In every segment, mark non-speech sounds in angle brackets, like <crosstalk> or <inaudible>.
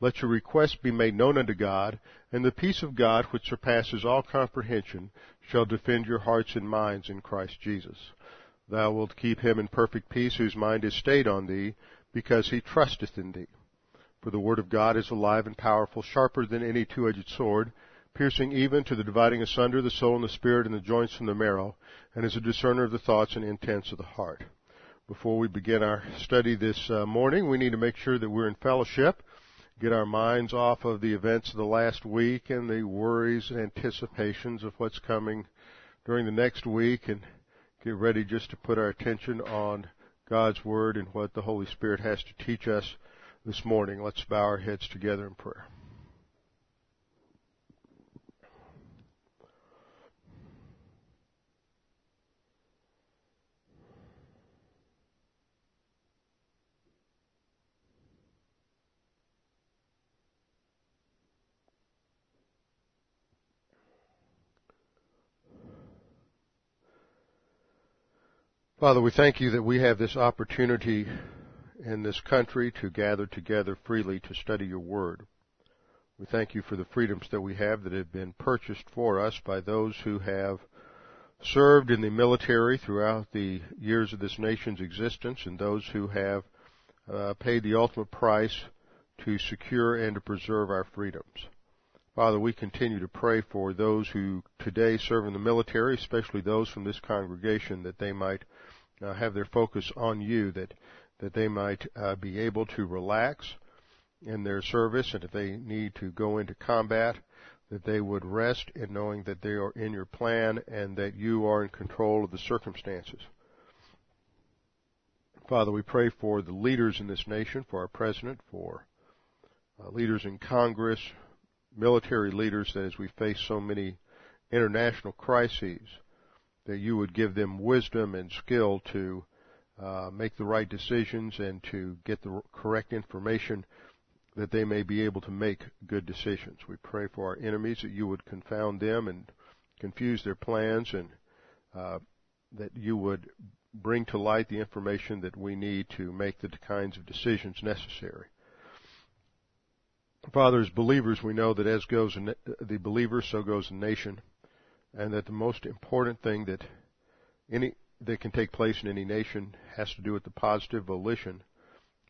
Let your requests be made known unto God, and the peace of God, which surpasses all comprehension, shall defend your hearts and minds in Christ Jesus. Thou wilt keep him in perfect peace whose mind is stayed on thee, because he trusteth in thee. For the word of God is alive and powerful, sharper than any two-edged sword, piercing even to the dividing asunder the soul and the spirit and the joints from the marrow, and is a discerner of the thoughts and intents of the heart. Before we begin our study this uh, morning, we need to make sure that we're in fellowship get our minds off of the events of the last week and the worries and anticipations of what's coming during the next week and get ready just to put our attention on God's Word and what the Holy Spirit has to teach us this morning. Let's bow our heads together in prayer. Father, we thank you that we have this opportunity in this country to gather together freely to study your word. We thank you for the freedoms that we have that have been purchased for us by those who have served in the military throughout the years of this nation's existence and those who have uh, paid the ultimate price to secure and to preserve our freedoms. Father, we continue to pray for those who today serve in the military, especially those from this congregation, that they might uh, have their focus on you, that that they might uh, be able to relax in their service, and if they need to go into combat, that they would rest in knowing that they are in your plan and that you are in control of the circumstances. Father, we pray for the leaders in this nation, for our president, for uh, leaders in Congress, military leaders, that as we face so many international crises, that you would give them wisdom and skill to uh, make the right decisions and to get the correct information that they may be able to make good decisions. We pray for our enemies that you would confound them and confuse their plans and uh, that you would bring to light the information that we need to make the kinds of decisions necessary. Father, as believers, we know that as goes the believer, so goes the nation and that the most important thing that any that can take place in any nation has to do with the positive volition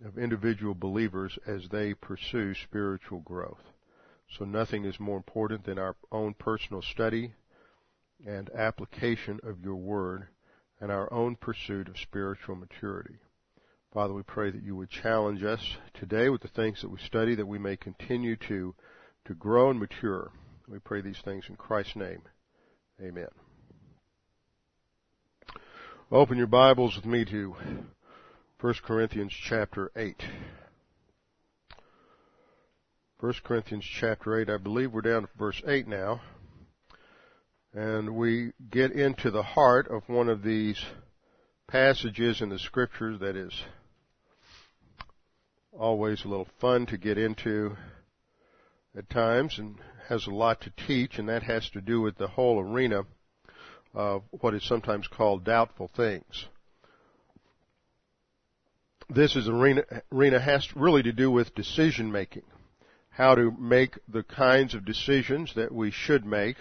of individual believers as they pursue spiritual growth. So nothing is more important than our own personal study and application of your word and our own pursuit of spiritual maturity. Father, we pray that you would challenge us today with the things that we study that we may continue to, to grow and mature. We pray these things in Christ's name. Amen. Open your Bibles with me to 1 Corinthians chapter 8. 1 Corinthians chapter 8, I believe we're down to verse 8 now. And we get into the heart of one of these passages in the scriptures that is always a little fun to get into at times and has a lot to teach, and that has to do with the whole arena of what is sometimes called doubtful things. This is arena, arena has really to do with decision making. How to make the kinds of decisions that we should make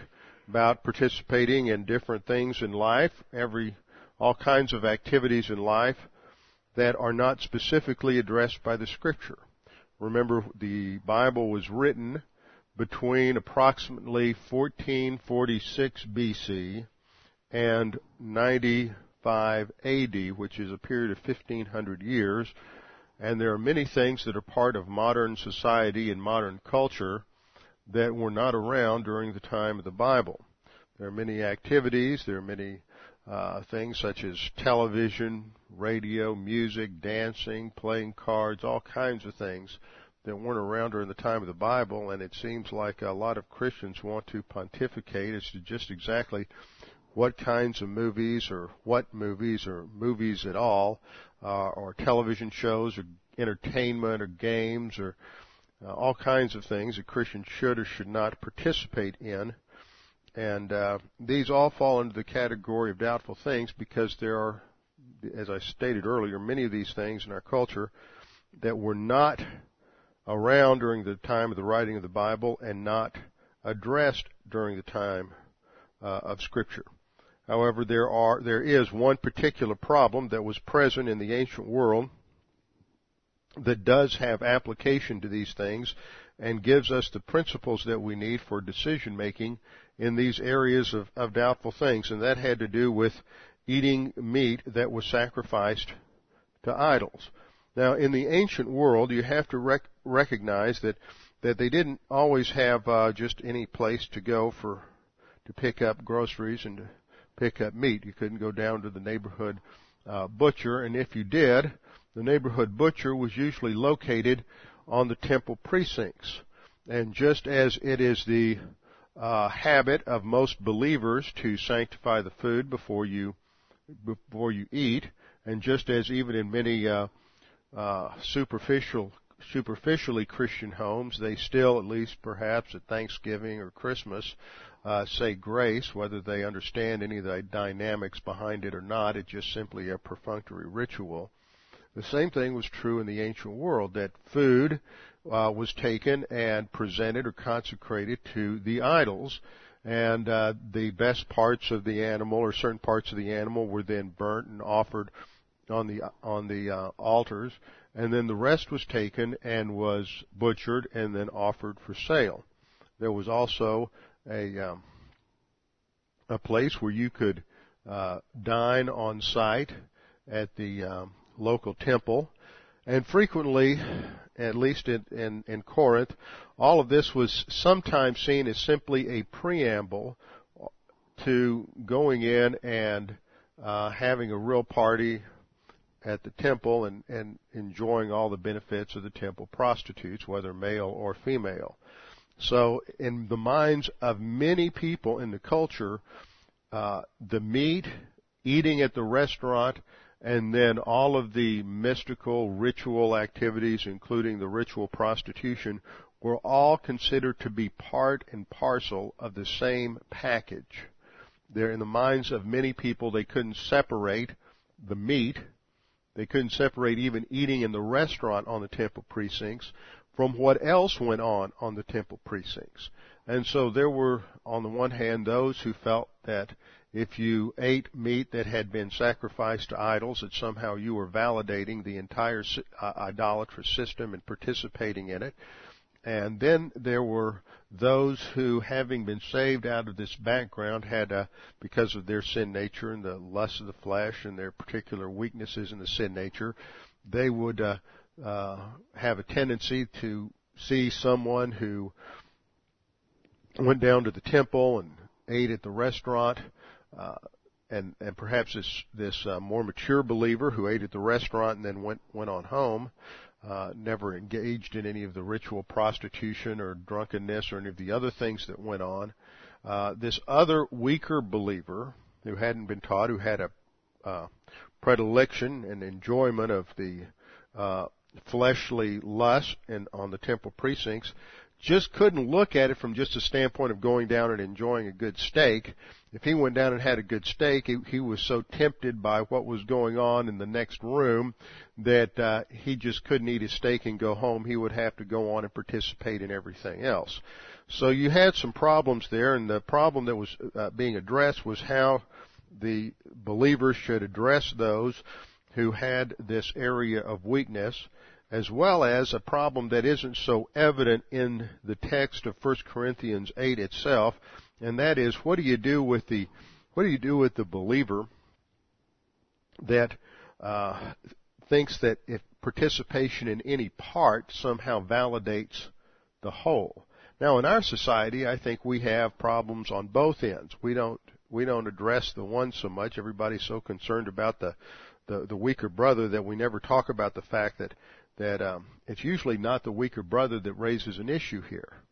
about participating in different things in life, every, all kinds of activities in life that are not specifically addressed by the scripture. Remember, the Bible was written between approximately 1446 BC and 95 AD, which is a period of 1500 years. And there are many things that are part of modern society and modern culture that were not around during the time of the Bible. There are many activities, there are many uh, things such as television, radio, music, dancing, playing cards, all kinds of things that weren't around during the time of the Bible, and it seems like a lot of Christians want to pontificate as to just exactly what kinds of movies or what movies or movies at all, uh, or television shows or entertainment or games or uh, all kinds of things a Christian should or should not participate in. And uh, these all fall into the category of doubtful things because there are, as I stated earlier, many of these things in our culture that were not around during the time of the writing of the Bible and not addressed during the time uh, of Scripture. However, there are there is one particular problem that was present in the ancient world that does have application to these things and gives us the principles that we need for decision making in these areas of, of doubtful things, and that had to do with eating meat that was sacrificed to idols. Now, in the ancient world, you have to rec- recognize that that they didn't always have uh, just any place to go for to pick up groceries and to pick up meat. You couldn't go down to the neighborhood uh, butcher, and if you did, the neighborhood butcher was usually located on the temple precincts. And just as it is the uh, habit of most believers to sanctify the food before you before you eat, and just as even in many uh, uh, superficial superficially Christian homes, they still, at least perhaps at Thanksgiving or Christmas, uh, say grace, whether they understand any of the dynamics behind it or not. It's just simply a perfunctory ritual. The same thing was true in the ancient world, that food uh, was taken and presented or consecrated to the idols, and uh, the best parts of the animal or certain parts of the animal were then burnt and offered on the on the uh, altars, and then the rest was taken and was butchered and then offered for sale. There was also a um, a place where you could uh, dine on site at the um, local temple. And frequently, at least in, in, in Corinth, all of this was sometimes seen as simply a preamble to going in and uh, having a real party at the temple and, and enjoying all the benefits of the temple prostitutes, whether male or female. So, in the minds of many people in the culture, uh, the meat, eating at the restaurant, and then all of the mystical ritual activities, including the ritual prostitution, were all considered to be part and parcel of the same package. There, in the minds of many people, they couldn't separate the meat. They couldn't separate even eating in the restaurant on the temple precincts from what else went on on the temple precincts. And so there were, on the one hand, those who felt that if you ate meat that had been sacrificed to idols, that somehow you were validating the entire uh, idolatrous system and participating in it. And then there were those who, having been saved out of this background, had, uh, because of their sin nature and the lust of the flesh and their particular weaknesses in the sin nature, they would uh, uh, have a tendency to see someone who went down to the temple and ate at the restaurant uh, and and perhaps this this uh, more mature believer who ate at the restaurant and then went went on home, uh, never engaged in any of the ritual prostitution or drunkenness or any of the other things that went on. Uh, this other weaker believer who hadn't been taught, who had a uh, predilection and enjoyment of the uh, fleshly lust in, on the temple precincts, just couldn't look at it from just a standpoint of going down and enjoying a good steak. If he went down and had a good steak, he, he was so tempted by what was going on in the next room that uh, he just couldn't eat his steak and go home. He would have to go on and participate in everything else. So you had some problems there, and the problem that was uh, being addressed was how the believers should address those who had this area of weakness as well as a problem that isn't so evident in the text of 1 Corinthians 8 itself, and that is what do you do with the what do you do with the believer that uh, thinks that if participation in any part somehow validates the whole? Now, in our society, I think we have problems on both ends. We don't we don't address the one so much. Everybody's so concerned about the the, the weaker brother that we never talk about the fact that that um, it's usually not the weaker brother that raises an issue here.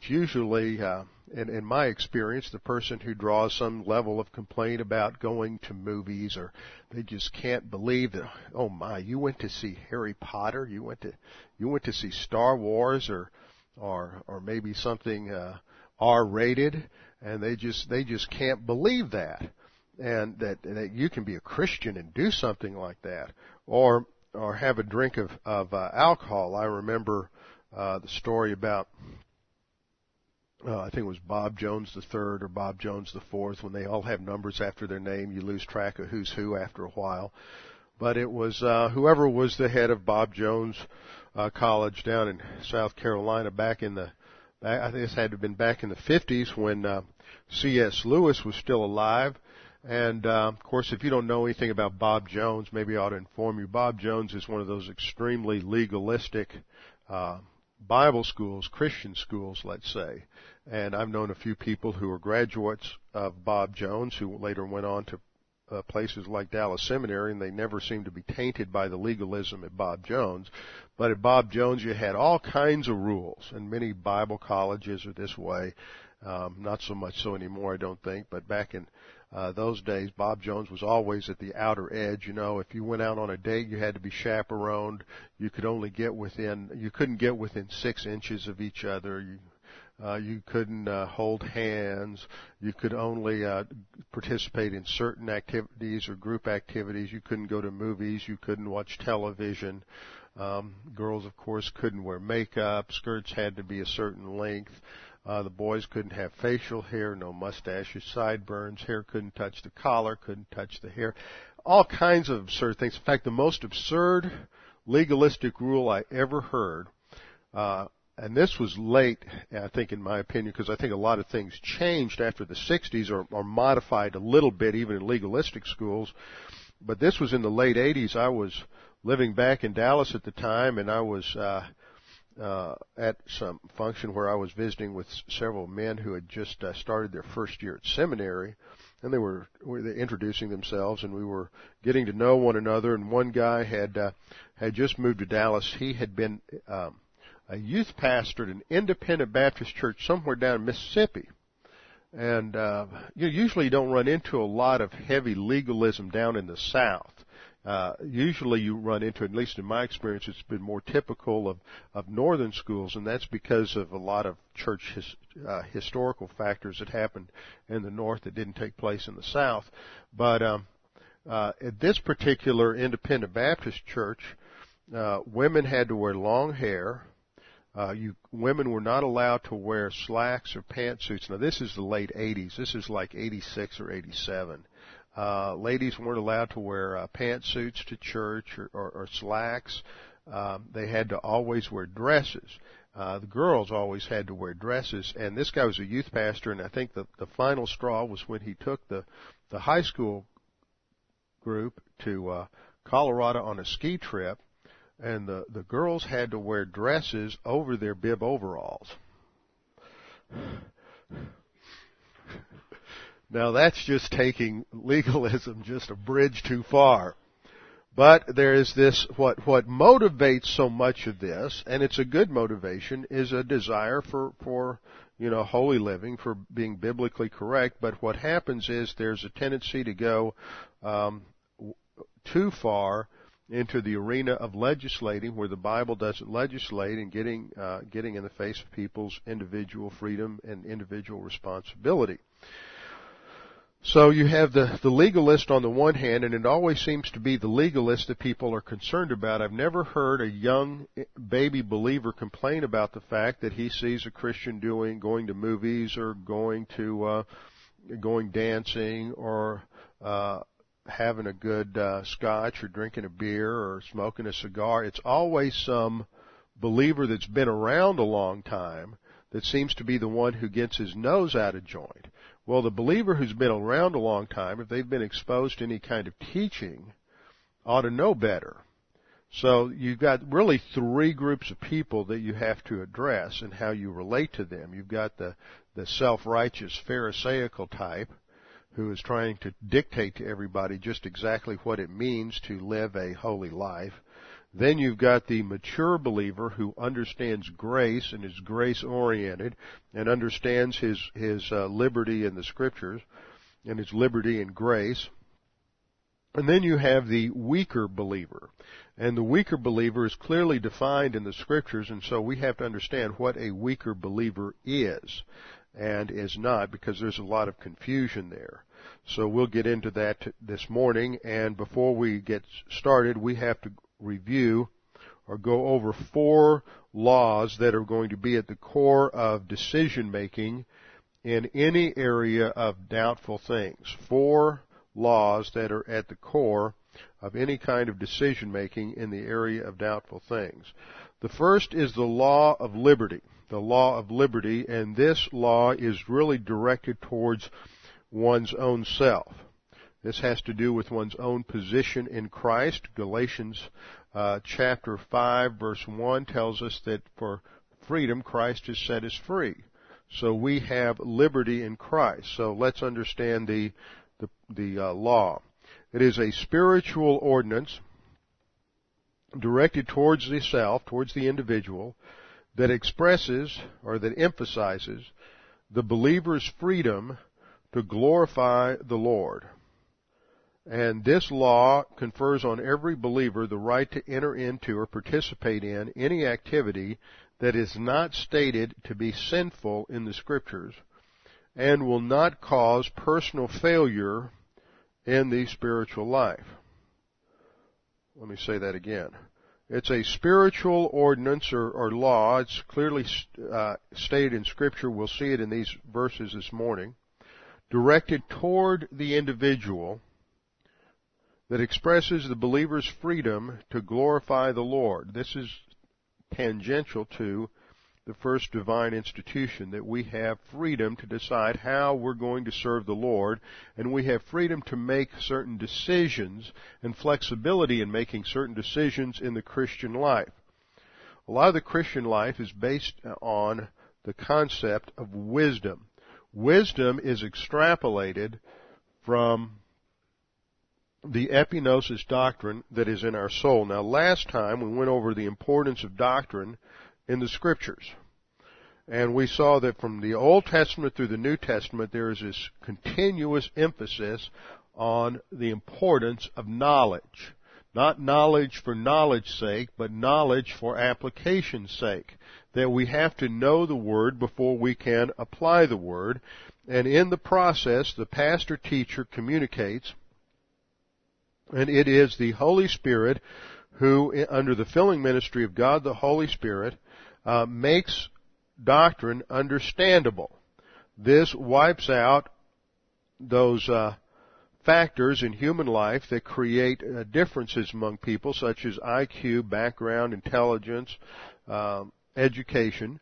It's usually, uh, in, in my experience, the person who draws some level of complaint about going to movies, or they just can't believe that. Oh my, you went to see Harry Potter, you went to, you went to see Star Wars, or, or, or maybe something uh, R-rated, and they just they just can't believe that, and that that you can be a Christian and do something like that, or or have a drink of of uh, alcohol. I remember uh, the story about uh, I think it was Bob Jones the third or Bob Jones the fourth. When they all have numbers after their name, you lose track of who's who after a while. But it was uh, whoever was the head of Bob Jones uh, College down in South Carolina back in the back, I think this had to have been back in the 50s when uh, C.S. Lewis was still alive. And uh, of course, if you don't know anything about Bob Jones, maybe I ought to inform you. Bob Jones is one of those extremely legalistic uh, Bible schools, Christian schools, let's say. And I've known a few people who are graduates of Bob Jones who later went on to uh, places like Dallas Seminary, and they never seemed to be tainted by the legalism at Bob Jones. But at Bob Jones, you had all kinds of rules, and many Bible colleges are this way. Um, not so much so anymore, I don't think. But back in uh, those days, Bob Jones was always at the outer edge. You know, if you went out on a date, you had to be chaperoned. You could only get within, you couldn't get within six inches of each other. You, uh, you couldn't uh, hold hands. You could only uh, participate in certain activities or group activities. You couldn't go to movies. You couldn't watch television. Um, girls, of course, couldn't wear makeup. Skirts had to be a certain length. Uh, the boys couldn't have facial hair, no mustaches, sideburns. Hair couldn't touch the collar, couldn't touch the hair. All kinds of absurd things. In fact, the most absurd legalistic rule I ever heard uh, and this was late, I think, in my opinion, because I think a lot of things changed after the 60s or, or modified a little bit, even in legalistic schools. But this was in the late 80s. I was living back in Dallas at the time, and I was uh, uh, at some function where I was visiting with several men who had just uh, started their first year at seminary, and they were, were introducing themselves, and we were getting to know one another. And one guy had uh, had just moved to Dallas. He had been um, a youth pastor at an independent Baptist church somewhere down in Mississippi. And uh, you usually don't run into a lot of heavy legalism down in the South. Uh, usually you run into, at least in my experience, it's been more typical of, of northern schools, and that's because of a lot of church his, uh, historical factors that happened in the north that didn't take place in the south. But um, uh, at this particular independent Baptist church, uh, women had to wear long hair. Uh, you women were not allowed to wear slacks or pantsuits. Now this is the late 80s. This is like 86 or 87. Uh, ladies weren't allowed to wear uh, pantsuits to church or, or, or slacks. Um, they had to always wear dresses. Uh, the girls always had to wear dresses, and this guy was a youth pastor, and I think the the final straw was when he took the the high school group to uh, Colorado on a ski trip, and the, the girls had to wear dresses over their bib overalls. Now that's just taking legalism just a bridge too far. But there is this, what, what motivates so much of this, and it's a good motivation, is a desire for, for, you know, holy living, for being biblically correct, but what happens is there's a tendency to go, um, too far into the arena of legislating where the Bible doesn't legislate and getting uh, getting in the face of people's individual freedom and individual responsibility. So you have the, the legalist on the one hand, and it always seems to be the legalist that people are concerned about. I've never heard a young baby believer complain about the fact that he sees a Christian doing going to movies or going to uh, going dancing or uh, having a good uh, scotch or drinking a beer or smoking a cigar. It's always some believer that's been around a long time that seems to be the one who gets his nose out of joint. Well, the believer who's been around a long time, if they've been exposed to any kind of teaching, ought to know better. So you've got really three groups of people that you have to address and how you relate to them. You've got the, the self-righteous Pharisaical type, who is trying to dictate to everybody just exactly what it means to live a holy life. Then you've got the mature believer who understands grace and is grace oriented and understands his, his uh, liberty in the scriptures and his liberty in grace. And then you have the weaker believer. And the weaker believer is clearly defined in the scriptures, and so we have to understand what a weaker believer is and is not because there's a lot of confusion there. So we'll get into that this morning, and before we get started, we have to review or go over four laws that are going to be at the core of decision making in any area of doubtful things. Four laws that are at the core of any kind of decision making in the area of doubtful things. The first is the law of liberty. The law of liberty, and this law is really directed towards one's own self. This has to do with one's own position in Christ. Galatians uh, chapter 5 verse 1 tells us that for freedom Christ has set us free. So we have liberty in Christ. So let's understand the the, the uh, law. It is a spiritual ordinance directed towards the self, towards the individual, that expresses or that emphasizes the believer's freedom to glorify the Lord. And this law confers on every believer the right to enter into or participate in any activity that is not stated to be sinful in the scriptures and will not cause personal failure in the spiritual life. Let me say that again. It's a spiritual ordinance or, or law. It's clearly uh, stated in Scripture. We'll see it in these verses this morning. Directed toward the individual that expresses the believer's freedom to glorify the Lord. This is tangential to the first divine institution that we have freedom to decide how we're going to serve the Lord and we have freedom to make certain decisions and flexibility in making certain decisions in the Christian life. A lot of the Christian life is based on the concept of wisdom. Wisdom is extrapolated from the epignosis doctrine that is in our soul. Now last time we went over the importance of doctrine in the scriptures. And we saw that from the Old Testament through the New Testament, there is this continuous emphasis on the importance of knowledge. Not knowledge for knowledge's sake, but knowledge for application's sake. That we have to know the Word before we can apply the Word. And in the process, the pastor teacher communicates, and it is the Holy Spirit who, under the filling ministry of God the Holy Spirit, uh, makes doctrine understandable. This wipes out those uh, factors in human life that create uh, differences among people, such as IQ, background, intelligence, um, education.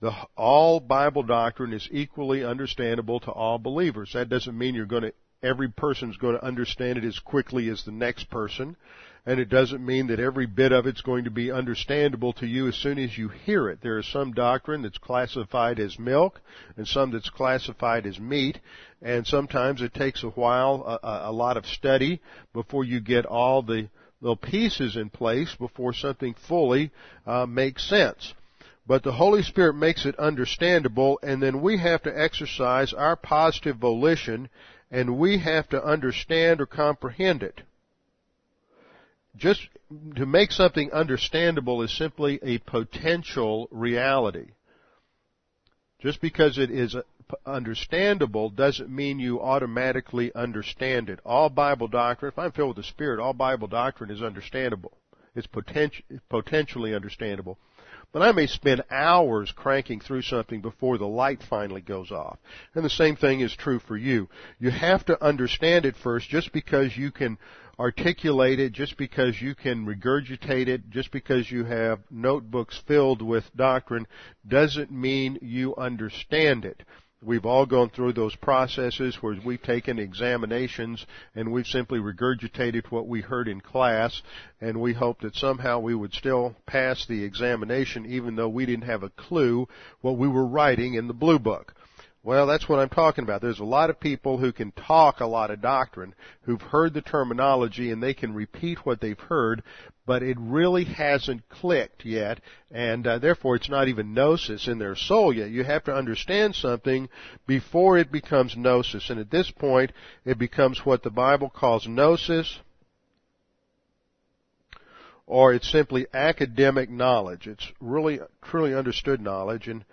The, all Bible doctrine is equally understandable to all believers. That doesn't mean you're going to every person's going to understand it as quickly as the next person and it doesn't mean that every bit of it's going to be understandable to you as soon as you hear it. There is some doctrine that's classified as milk and some that's classified as meat, and sometimes it takes a while, a, a lot of study before you get all the little pieces in place before something fully uh, makes sense. But the Holy Spirit makes it understandable, and then we have to exercise our positive volition, and we have to understand or comprehend it just to make something understandable is simply a potential reality. Just because it is understandable doesn't mean you automatically understand it. All Bible doctrine, if I'm filled with the Spirit, all Bible doctrine is understandable. It's potentially understandable. But I may spend hours cranking through something before the light finally goes off. And the same thing is true for you. You have to understand it first just because you can articulate it, just because you can regurgitate it, just because you have notebooks filled with doctrine doesn't mean you understand it. We've all gone through those processes where we've taken examinations and we've simply regurgitated what we heard in class and we hoped that somehow we would still pass the examination even though we didn't have a clue what we were writing in the blue book. Well, that's what I'm talking about. There's a lot of people who can talk a lot of doctrine, who've heard the terminology and they can repeat what they've heard, but it really hasn't clicked yet, and uh, therefore it's not even gnosis in their soul yet. You have to understand something before it becomes gnosis, and at this point, it becomes what the Bible calls gnosis, or it's simply academic knowledge. It's really, truly understood knowledge, and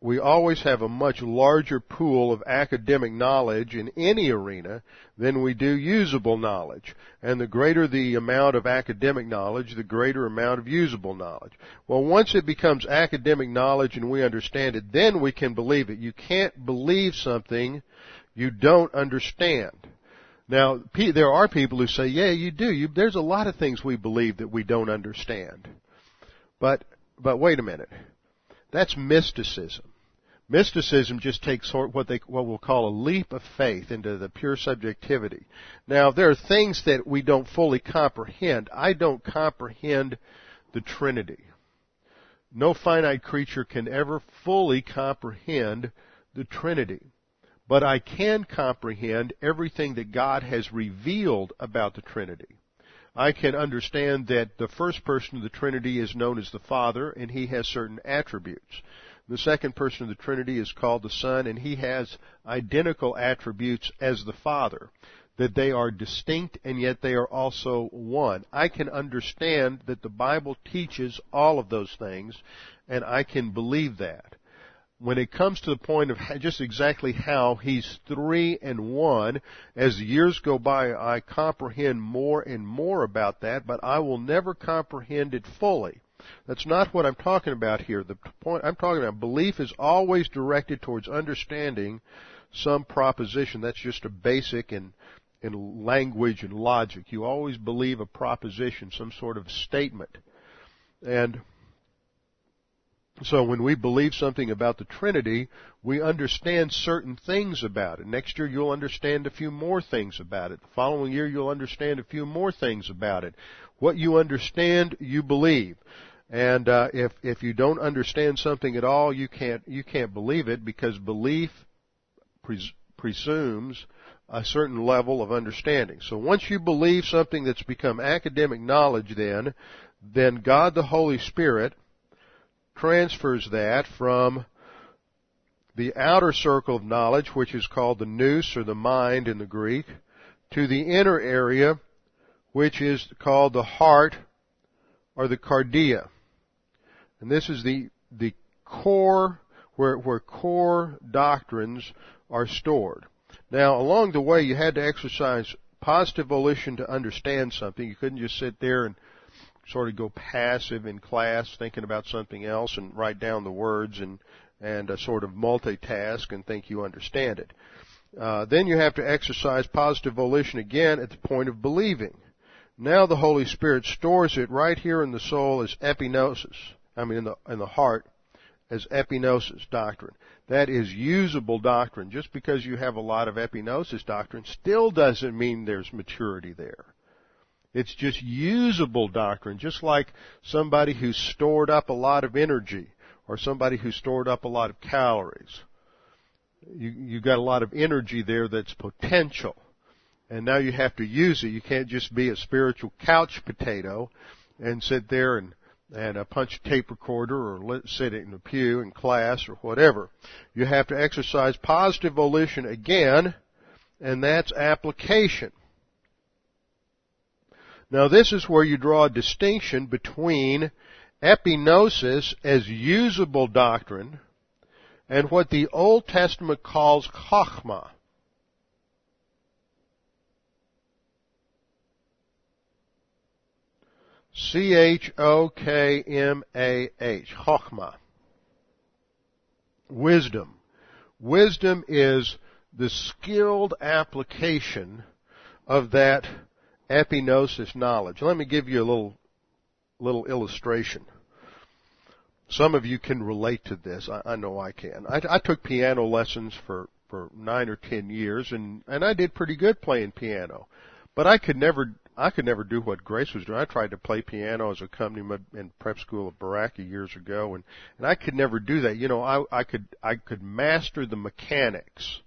we always have a much larger pool of academic knowledge in any arena than we do usable knowledge. And the greater the amount of academic knowledge, the greater amount of usable knowledge. Well, once it becomes academic knowledge and we understand it, then we can believe it. You can't believe something you don't understand. Now, there are people who say, yeah, you do. You, there's a lot of things we believe that we don't understand. But, but wait a minute. That's mysticism. Mysticism just takes what they what we'll call a leap of faith into the pure subjectivity. Now there are things that we don't fully comprehend. I don't comprehend the Trinity. No finite creature can ever fully comprehend the Trinity. But I can comprehend everything that God has revealed about the Trinity. I can understand that the first person of the Trinity is known as the Father and he has certain attributes. The second person of the Trinity is called the Son, and he has identical attributes as the Father. That they are distinct and yet they are also one. I can understand that the Bible teaches all of those things, and I can believe that. When it comes to the point of just exactly how he's three and one, as the years go by, I comprehend more and more about that, but I will never comprehend it fully. That's not what I'm talking about here. The point I'm talking about, belief is always directed towards understanding some proposition. That's just a basic in, in language and logic. You always believe a proposition, some sort of statement. And so when we believe something about the Trinity, we understand certain things about it. Next year you'll understand a few more things about it. The following year you'll understand a few more things about it. What you understand, you believe. And uh, if if you don't understand something at all, you can't you can't believe it because belief pres- presumes a certain level of understanding. So once you believe something that's become academic knowledge, then then God the Holy Spirit transfers that from the outer circle of knowledge, which is called the nous or the mind in the Greek, to the inner area, which is called the heart or the cardia. And this is the, the core, where, where core doctrines are stored. Now, along the way, you had to exercise positive volition to understand something. You couldn't just sit there and sort of go passive in class thinking about something else and write down the words and, and uh, sort of multitask and think you understand it. Uh, then you have to exercise positive volition again at the point of believing. Now the Holy Spirit stores it right here in the soul as epignosis. I mean in the, in the heart, as epignosis doctrine. That is usable doctrine. Just because you have a lot of epignosis doctrine still doesn't mean there's maturity there. It's just usable doctrine, just like somebody who's stored up a lot of energy or somebody who stored up a lot of calories. You, you got a lot of energy there that's potential. And now you have to use it. You can't just be a spiritual couch potato and sit there and and uh, a punch tape recorder or sit in a pew in class or whatever. You have to exercise positive volition again, and that's application. Now this is where you draw a distinction between epignosis as usable doctrine and what the Old Testament calls chokhmah. C-H-O-K-M-A-H. Chokhmah. Wisdom. Wisdom is the skilled application of that epignosis knowledge. Let me give you a little, little illustration. Some of you can relate to this. I, I know I can. I, I took piano lessons for, for nine or ten years and, and I did pretty good playing piano. But I could never I could never do what Grace was doing. I tried to play piano as a accompaniment in prep school at Baraka years ago, and and I could never do that. You know, I I could I could master the mechanics,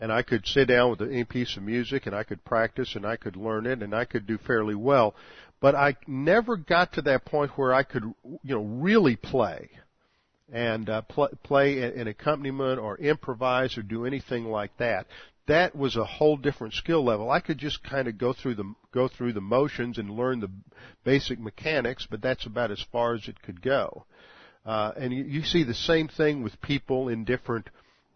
and I could sit down with any piece of music, and I could practice, and I could learn it, and I could do fairly well. but I never got to that point where I could, you know, really play and uh, pl- play an accompaniment or improvise or do anything like that. That was a whole different skill level. I could just kind of go through the go through the motions and learn the basic mechanics, but that's about as far as it could go. Uh, and you, you see the same thing with people in different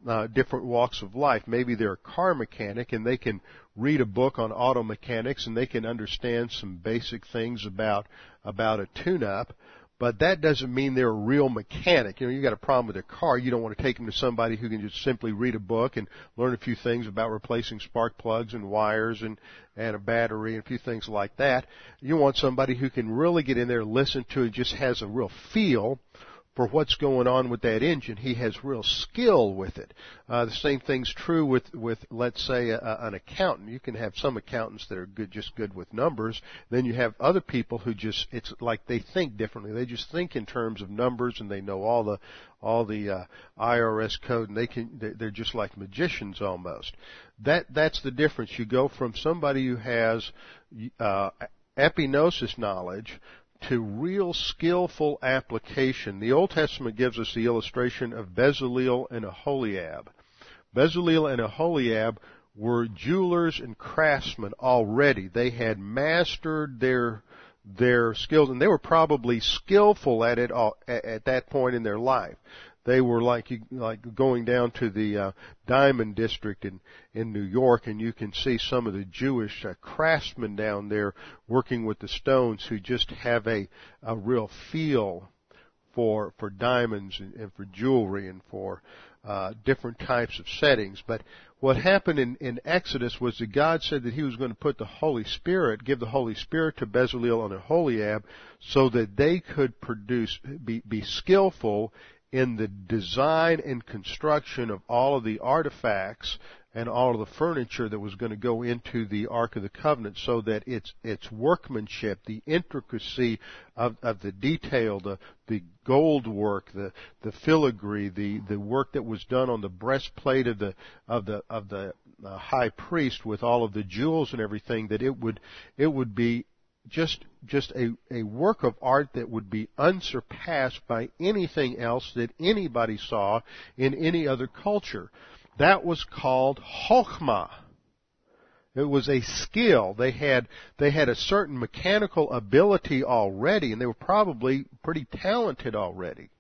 uh, different walks of life. Maybe they're a car mechanic and they can read a book on auto mechanics and they can understand some basic things about about a tune-up. But that doesn't mean they're a real mechanic. You know, you got a problem with a car, you don't want to take them to somebody who can just simply read a book and learn a few things about replacing spark plugs and wires and and a battery and a few things like that. You want somebody who can really get in there, listen to it, just has a real feel for what's going on with that engine. He has real skill with it. Uh, the same thing's true with, with let's say, a, an accountant. You can have some accountants that are good, just good with numbers. Then you have other people who just, it's like they think differently. They just think in terms of numbers and they know all the, all the uh, IRS code and they can, they're just like magicians almost. That, that's the difference. You go from somebody who has, uh, epignosis knowledge to real skillful application. The Old Testament gives us the illustration of Bezalel and Aholiab. Bezalel and Aholiab were jewelers and craftsmen already. They had mastered their their skills and they were probably skillful at it all, at that point in their life. They were like like going down to the uh, Diamond District in in New York, and you can see some of the Jewish uh, craftsmen down there working with the stones who just have a a real feel for for diamonds and, and for jewelry and for uh, different types of settings. But what happened in, in Exodus was that God said that He was going to put the Holy Spirit, give the Holy Spirit to Bezalel and Aholiab, so that they could produce, be, be skillful in the design and construction of all of the artifacts and all of the furniture that was going to go into the Ark of the Covenant so that its its workmanship, the intricacy of, of the detail, the the gold work, the the filigree, the the work that was done on the breastplate of the of the of the uh, high priest with all of the jewels and everything that it would it would be just just a, a work of art that would be unsurpassed by anything else that anybody saw in any other culture. That was called Chokhmah. It was a skill. They had they had a certain mechanical ability already, and they were probably pretty talented already.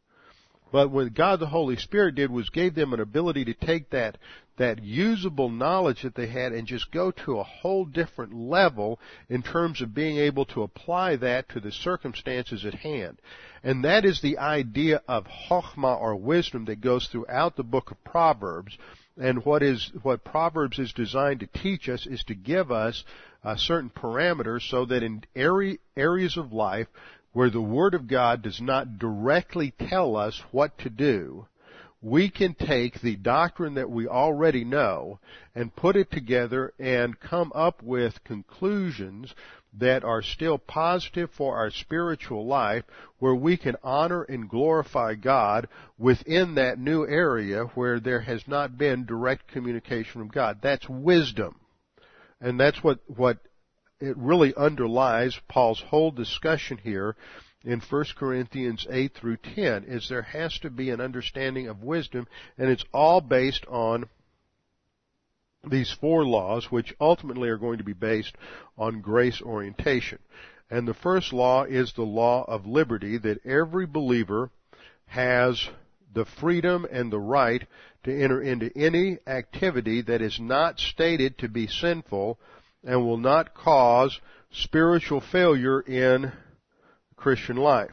But what God the Holy Spirit did was gave them an ability to take that that usable knowledge that they had and just go to a whole different level in terms of being able to apply that to the circumstances at hand. And that is the idea of chokhmah or wisdom that goes throughout the book of Proverbs. And what is what Proverbs is designed to teach us is to give us uh, certain parameters so that in areas of life where the Word of God does not directly tell us what to do, we can take the doctrine that we already know and put it together and come up with conclusions that are still positive for our spiritual life where we can honor and glorify God within that new area where there has not been direct communication from God. That's wisdom. And that's what, what it really underlies Paul's whole discussion here in 1 Corinthians 8 through 10 is there has to be an understanding of wisdom and it's all based on these four laws which ultimately are going to be based on grace orientation. And the first law is the law of liberty that every believer has the freedom and the right to enter into any activity that is not stated to be sinful and will not cause spiritual failure in Christian life.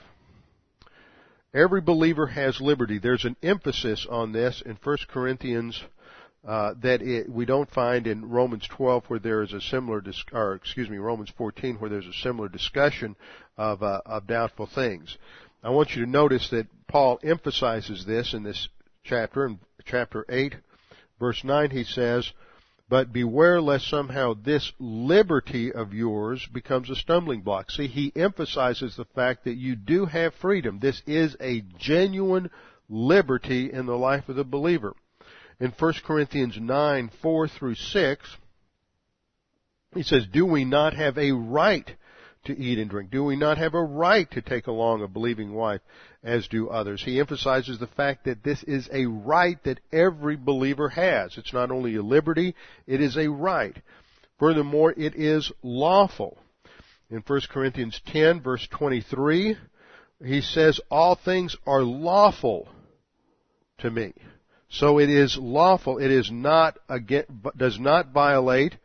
Every believer has liberty. There's an emphasis on this in 1 Corinthians uh, that it, we don't find in Romans 12 where there is a similar, dis- or excuse me, Romans 14 where there's a similar discussion of, uh, of doubtful things. I want you to notice that Paul emphasizes this in this chapter, in chapter 8, verse 9 he says, but beware lest somehow this liberty of yours becomes a stumbling block. See, he emphasizes the fact that you do have freedom. This is a genuine liberty in the life of the believer. In 1 Corinthians 9, 4 through 6, he says, Do we not have a right to eat and drink? Do we not have a right to take along a believing wife as do others? He emphasizes the fact that this is a right that every believer has. It's not only a liberty, it is a right. Furthermore, it is lawful. In 1 Corinthians 10 verse 23, he says, all things are lawful to me. So it is lawful. It is not does not violate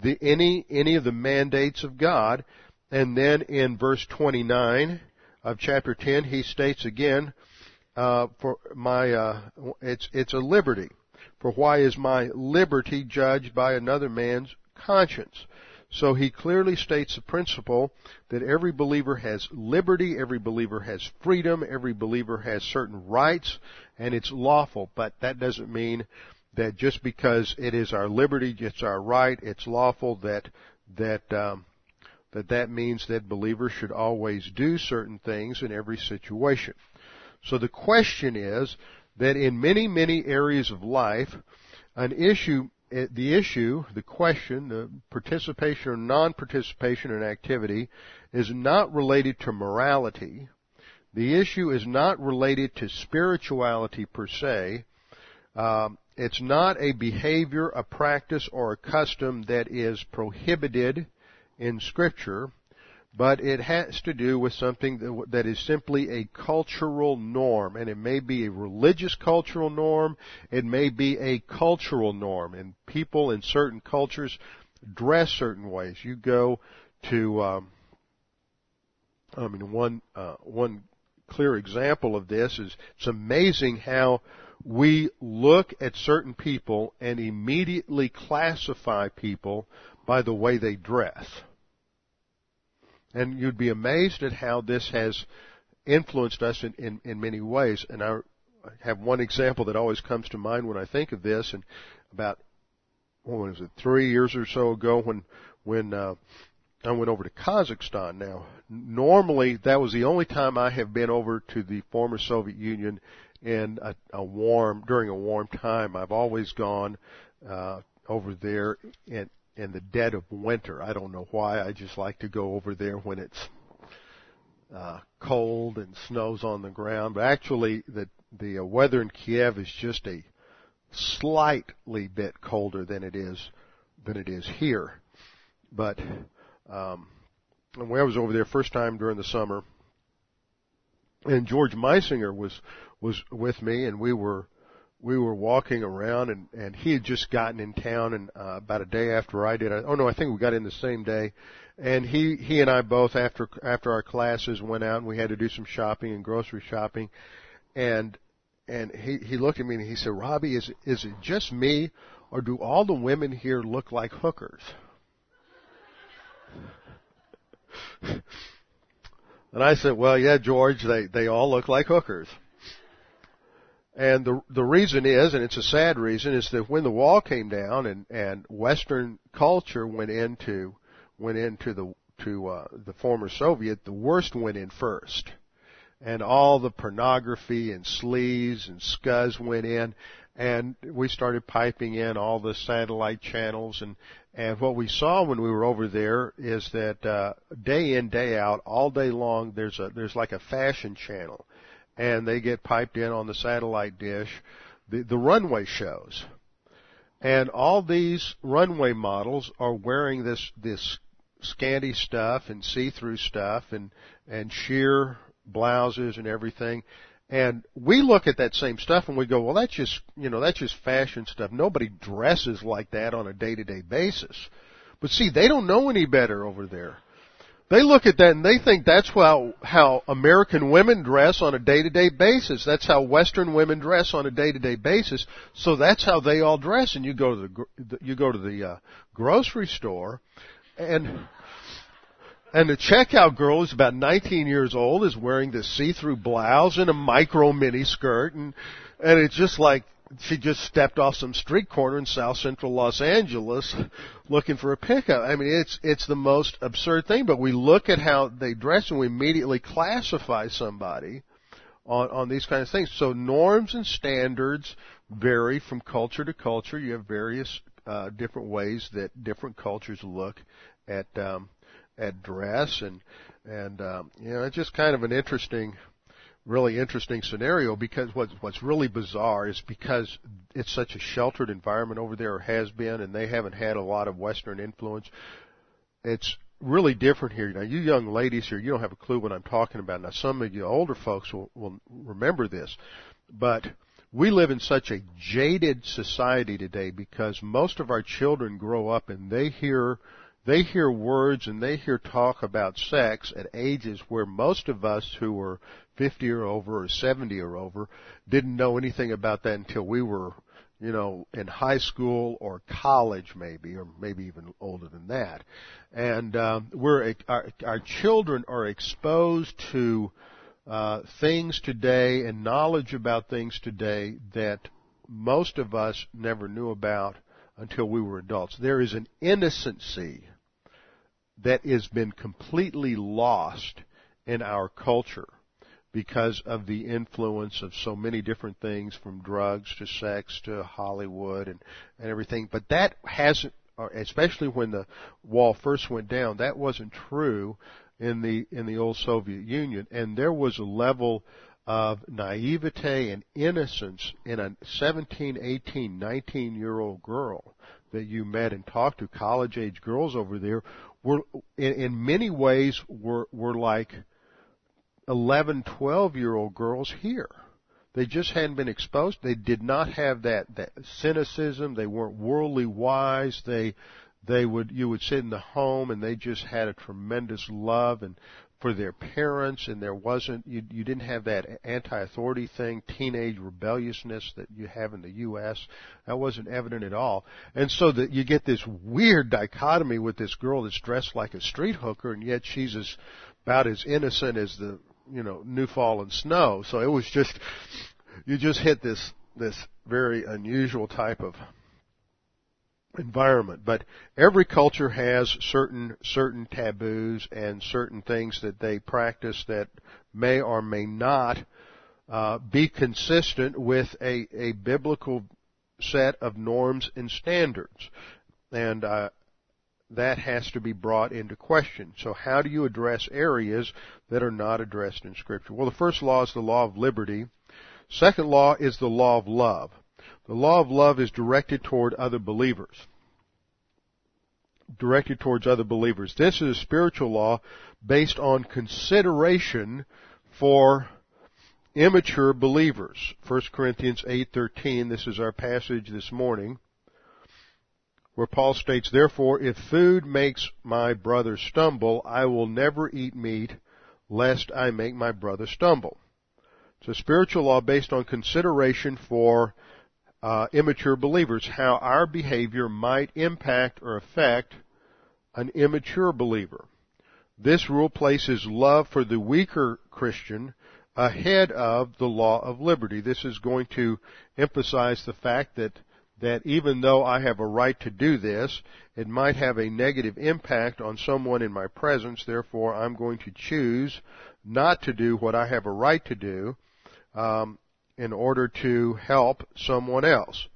the, any, any of the mandates of God. And then in verse 29 of chapter 10, he states again, uh, for my, uh, it's, it's a liberty. For why is my liberty judged by another man's conscience? So he clearly states the principle that every believer has liberty, every believer has freedom, every believer has certain rights, and it's lawful. But that doesn't mean that just because it is our liberty, it's our right, it's lawful that that um, that that means that believers should always do certain things in every situation. So the question is that in many many areas of life, an issue the issue, the question, the participation or non-participation in activity is not related to morality. The issue is not related to spirituality per se. Um, it's not a behavior, a practice, or a custom that is prohibited in Scripture but it has to do with something that is simply a cultural norm, and it may be a religious cultural norm, it may be a cultural norm, and people in certain cultures dress certain ways. You go to, um, I mean, one uh, one clear example of this is it's amazing how we look at certain people and immediately classify people by the way they dress. And you'd be amazed at how this has influenced us in, in, in many ways. And I have one example that always comes to mind when I think of this. And about, what was it, three years or so ago when, when, uh, I went over to Kazakhstan. Now, normally that was the only time I have been over to the former Soviet Union in a, a warm during a warm time. I've always gone uh, over there and in the dead of winter. I don't know why. I just like to go over there when it's uh, cold and snows on the ground. But actually, the the uh, weather in Kiev is just a slightly bit colder than it is than it is here. But um, when I was over there first time during the summer, and George Meisinger was was with me, and we were we were walking around and and he had just gotten in town and uh, about a day after I did. I, oh no, I think we got in the same day. And he he and I both after after our classes went out and we had to do some shopping and grocery shopping. And and he he looked at me and he said, "Robbie, is is it just me or do all the women here look like hookers?" <laughs> and I said, "Well, yeah, George, they they all look like hookers." And the the reason is, and it's a sad reason, is that when the wall came down and and Western culture went into went into the to uh, the former Soviet, the worst went in first, and all the pornography and sleaze and scuzz went in, and we started piping in all the satellite channels. And and what we saw when we were over there is that uh, day in day out, all day long, there's a there's like a fashion channel and they get piped in on the satellite dish, the, the runway shows. And all these runway models are wearing this, this scanty stuff and see-through stuff and, and sheer blouses and everything. And we look at that same stuff and we go, well, that's just, you know, that's just fashion stuff. Nobody dresses like that on a day-to-day basis. But see, they don't know any better over there. They look at that and they think that's how, how American women dress on a day-to-day basis. That's how Western women dress on a day-to-day basis. So that's how they all dress. And you go to the, you go to the uh, grocery store and, and the checkout girl is about 19 years old is wearing this see-through blouse and a micro mini skirt and, and it's just like, she just stepped off some street corner in South Central Los Angeles looking for a pickup. I mean, it's it's the most absurd thing. But we look at how they dress and we immediately classify somebody on on these kinds of things. So norms and standards vary from culture to culture. You have various uh, different ways that different cultures look at um, at dress and and um, you know it's just kind of an interesting really interesting scenario because what's what's really bizarre is because it's such a sheltered environment over there or has been and they haven't had a lot of western influence it's really different here. Now you young ladies here you don't have a clue what I'm talking about. Now some of you older folks will will remember this but we live in such a jaded society today because most of our children grow up and they hear they hear words and they hear talk about sex at ages where most of us who were 50 or over or 70 or over didn't know anything about that until we were, you know, in high school or college maybe, or maybe even older than that. And um, we're our, our children are exposed to uh, things today and knowledge about things today that most of us never knew about until we were adults. There is an innocency that has been completely lost in our culture because of the influence of so many different things from drugs to sex to Hollywood and, and everything. But that hasn't, uh, especially when the wall first went down, that wasn't true in the, in the old Soviet Union. And there was a level of naivete and innocence in a 17, 18, 19 year old girl that you met and talked to, college age girls over there, were in, in many ways were were like 11, 12 year old girls here. They just hadn't been exposed. They did not have that, that cynicism. They weren't worldly wise. They, they would, you would sit in the home and they just had a tremendous love and for their parents and there wasn't you you didn't have that anti-authority thing teenage rebelliousness that you have in the US that wasn't evident at all and so that you get this weird dichotomy with this girl that's dressed like a street hooker and yet she's as about as innocent as the you know new fallen snow so it was just you just hit this this very unusual type of environment. But every culture has certain certain taboos and certain things that they practice that may or may not uh, be consistent with a, a biblical set of norms and standards, and uh, that has to be brought into question. So, how do you address areas that are not addressed in Scripture? Well, the first law is the law of liberty. Second law is the law of love. The law of love is directed toward other believers. Directed towards other believers. This is a spiritual law based on consideration for immature believers. 1 Corinthians 8:13 this is our passage this morning where Paul states therefore if food makes my brother stumble I will never eat meat lest I make my brother stumble. It's a spiritual law based on consideration for uh, immature believers, how our behavior might impact or affect an immature believer. This rule places love for the weaker Christian ahead of the law of liberty. This is going to emphasize the fact that that even though I have a right to do this, it might have a negative impact on someone in my presence. Therefore, I'm going to choose not to do what I have a right to do, um, in order to help someone else.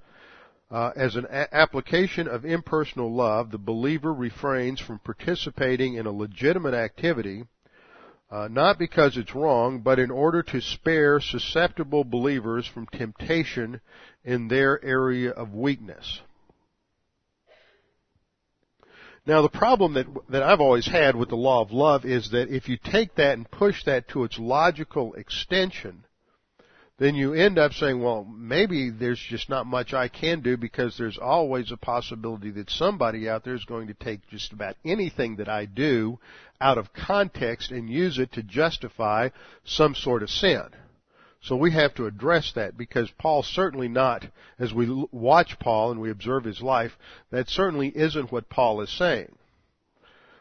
Uh, as an a- application of impersonal love, the believer refrains from participating in a legitimate activity, uh, not because it's wrong, but in order to spare susceptible believers from temptation in their area of weakness. Now the problem that, that I've always had with the law of love is that if you take that and push that to its logical extension, then you end up saying, well, maybe there's just not much I can do because there's always a possibility that somebody out there is going to take just about anything that I do out of context and use it to justify some sort of sin. So we have to address that because Paul's certainly not, as we watch Paul and we observe his life, that certainly isn't what Paul is saying.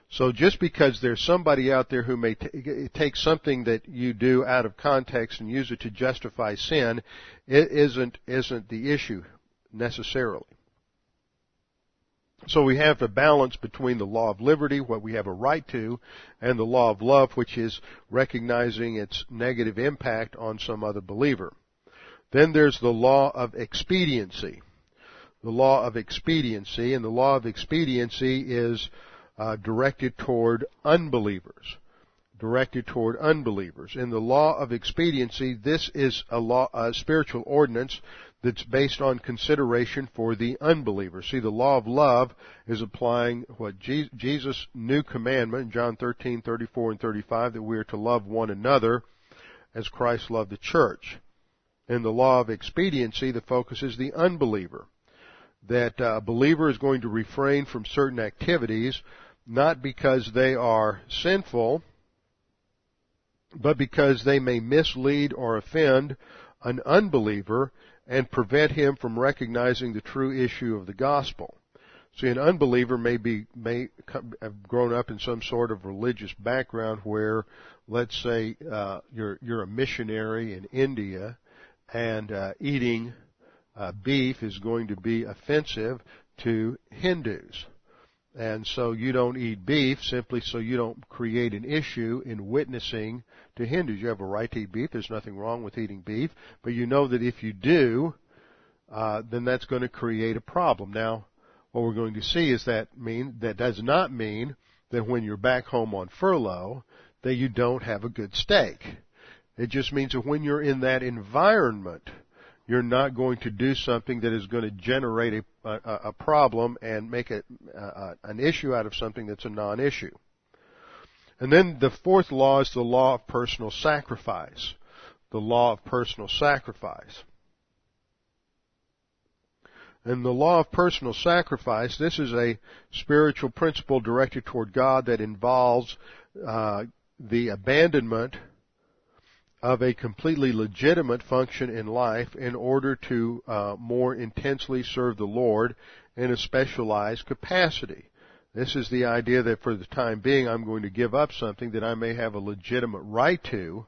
So just because there's somebody out there who may t- take something that you do out of context and use it to justify sin, it isn't isn't the issue necessarily. So we have a balance between the law of liberty, what we have a right to, and the law of love, which is recognizing its negative impact on some other believer. Then there's the law of expediency. The law of expediency, and the law of expediency is uh, directed toward unbelievers. Directed toward unbelievers. In the law of expediency, this is a law, a spiritual ordinance that's based on consideration for the unbeliever. See, the law of love is applying what Jesus' new commandment, in John 13, 34, and 35, that we are to love one another as Christ loved the church. In the law of expediency, the focus is the unbeliever. That uh, a believer is going to refrain from certain activities, not because they are sinful, but because they may mislead or offend an unbeliever and prevent him from recognizing the true issue of the gospel. See, an unbeliever may be may have grown up in some sort of religious background where, let's say, uh, you're you're a missionary in India, and uh, eating uh, beef is going to be offensive to Hindus. And so you don't eat beef simply so you don't create an issue in witnessing to Hindus. You have a right to eat beef. There's nothing wrong with eating beef. But you know that if you do, uh, then that's going to create a problem. Now, what we're going to see is that mean, that does not mean that when you're back home on furlough, that you don't have a good steak. It just means that when you're in that environment, you're not going to do something that is going to generate a, a, a problem and make it uh, an issue out of something that's a non-issue. And then the fourth law is the law of personal sacrifice. The law of personal sacrifice. And the law of personal sacrifice, this is a spiritual principle directed toward God that involves uh, the abandonment of a completely legitimate function in life in order to uh, more intensely serve the Lord in a specialized capacity. This is the idea that for the time being I'm going to give up something that I may have a legitimate right to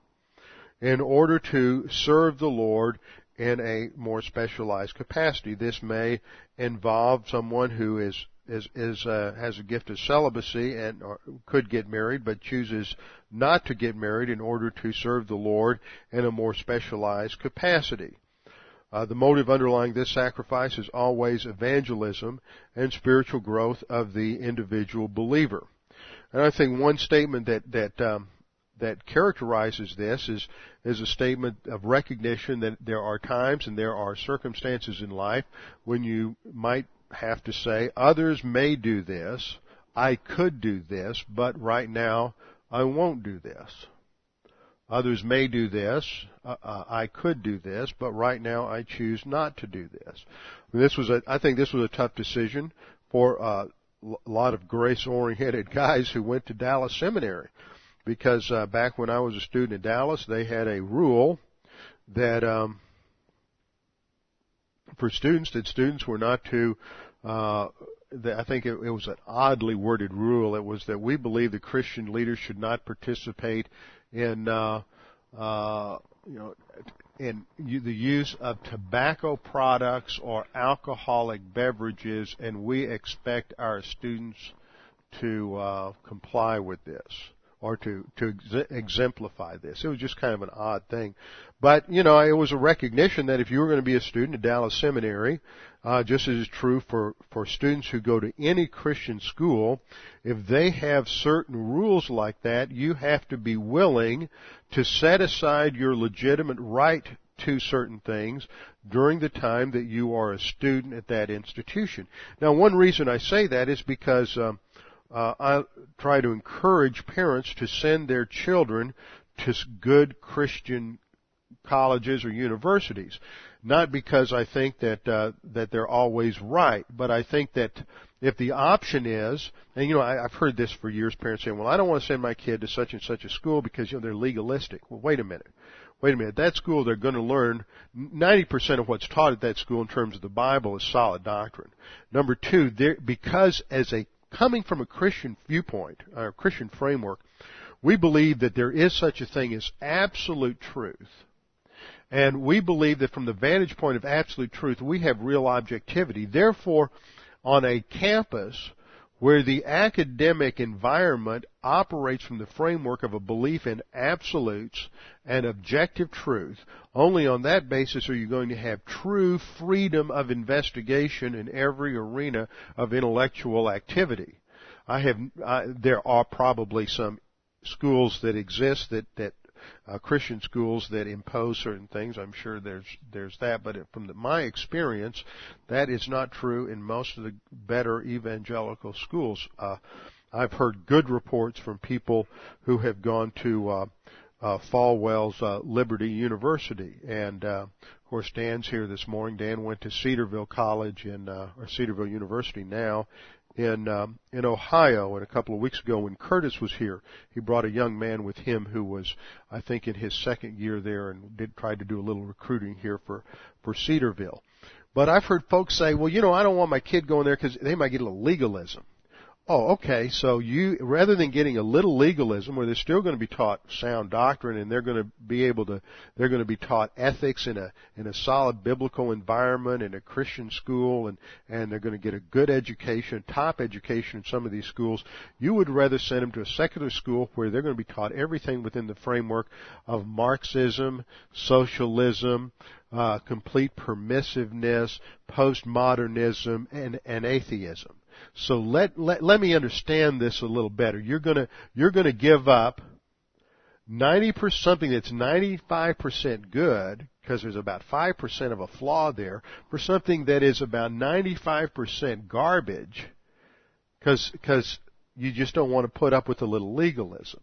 in order to serve the Lord in a more specialized capacity. This may involve someone who is is, is uh, has a gift of celibacy and could get married, but chooses not to get married in order to serve the Lord in a more specialized capacity. Uh, the motive underlying this sacrifice is always evangelism and spiritual growth of the individual believer. And I think one statement that that um, that characterizes this is is a statement of recognition that there are times and there are circumstances in life when you might have to say, others may do this, I could do this, but right now I won't do this. Others may do this, uh, uh, I could do this, but right now I choose not to do this. This was a, I think this was a tough decision for uh, a lot of grace-oriented <laughs> guys who went to Dallas Seminary, because uh, back when I was a student in Dallas, they had a rule that um, for students that students were not to uh, I think it, it was an oddly worded rule. It was that we believe the Christian leaders should not participate in, uh, uh, you know, in the use of tobacco products or alcoholic beverages, and we expect our students to uh, comply with this or to to ex- exemplify this. It was just kind of an odd thing, but you know, it was a recognition that if you were going to be a student at Dallas Seminary, uh, just as is true for for students who go to any Christian school, if they have certain rules like that, you have to be willing to set aside your legitimate right to certain things during the time that you are a student at that institution. Now, one reason I say that is because um, uh, I try to encourage parents to send their children to good Christian colleges or universities. Not because I think that uh, that they're always right, but I think that if the option is, and you know, I, I've heard this for years, parents saying, "Well, I don't want to send my kid to such and such a school because you know they're legalistic." Well, wait a minute. Wait a minute. That school, they're going to learn 90% of what's taught at that school in terms of the Bible is solid doctrine. Number two, because as a coming from a Christian viewpoint, or Christian framework, we believe that there is such a thing as absolute truth. And we believe that from the vantage point of absolute truth, we have real objectivity. Therefore, on a campus, where the academic environment operates from the framework of a belief in absolutes and objective truth, only on that basis are you going to have true freedom of investigation in every arena of intellectual activity. I have, I, there are probably some schools that exist that, that uh, Christian schools that impose certain things. I'm sure there's there's that, but from the, my experience, that is not true in most of the better evangelical schools. Uh, I've heard good reports from people who have gone to uh, uh, Falwell's uh, Liberty University, and uh, of course Dan's here this morning. Dan went to Cedarville College in uh, or Cedarville University now in um, in Ohio, and a couple of weeks ago when Curtis was here, he brought a young man with him who was, I think, in his second year there, and did try to do a little recruiting here for for Cedarville. But I've heard folks say, well, you know, I don't want my kid going there because they might get a little legalism. Oh, okay. So you, rather than getting a little legalism where they're still going to be taught sound doctrine and they're going to be able to, they're going to be taught ethics in a, in a solid biblical environment in a Christian school and, and they're going to get a good education, top education in some of these schools, you would rather send them to a secular school where they're going to be taught everything within the framework of Marxism, socialism, uh, complete permissiveness, postmodernism, and, and atheism. So let, let, let me understand this a little better. You're gonna, you're gonna give up 90% something that's 95% good, because there's about 5% of a flaw there, for something that is about 95% garbage, because, because you just don't want to put up with a little legalism.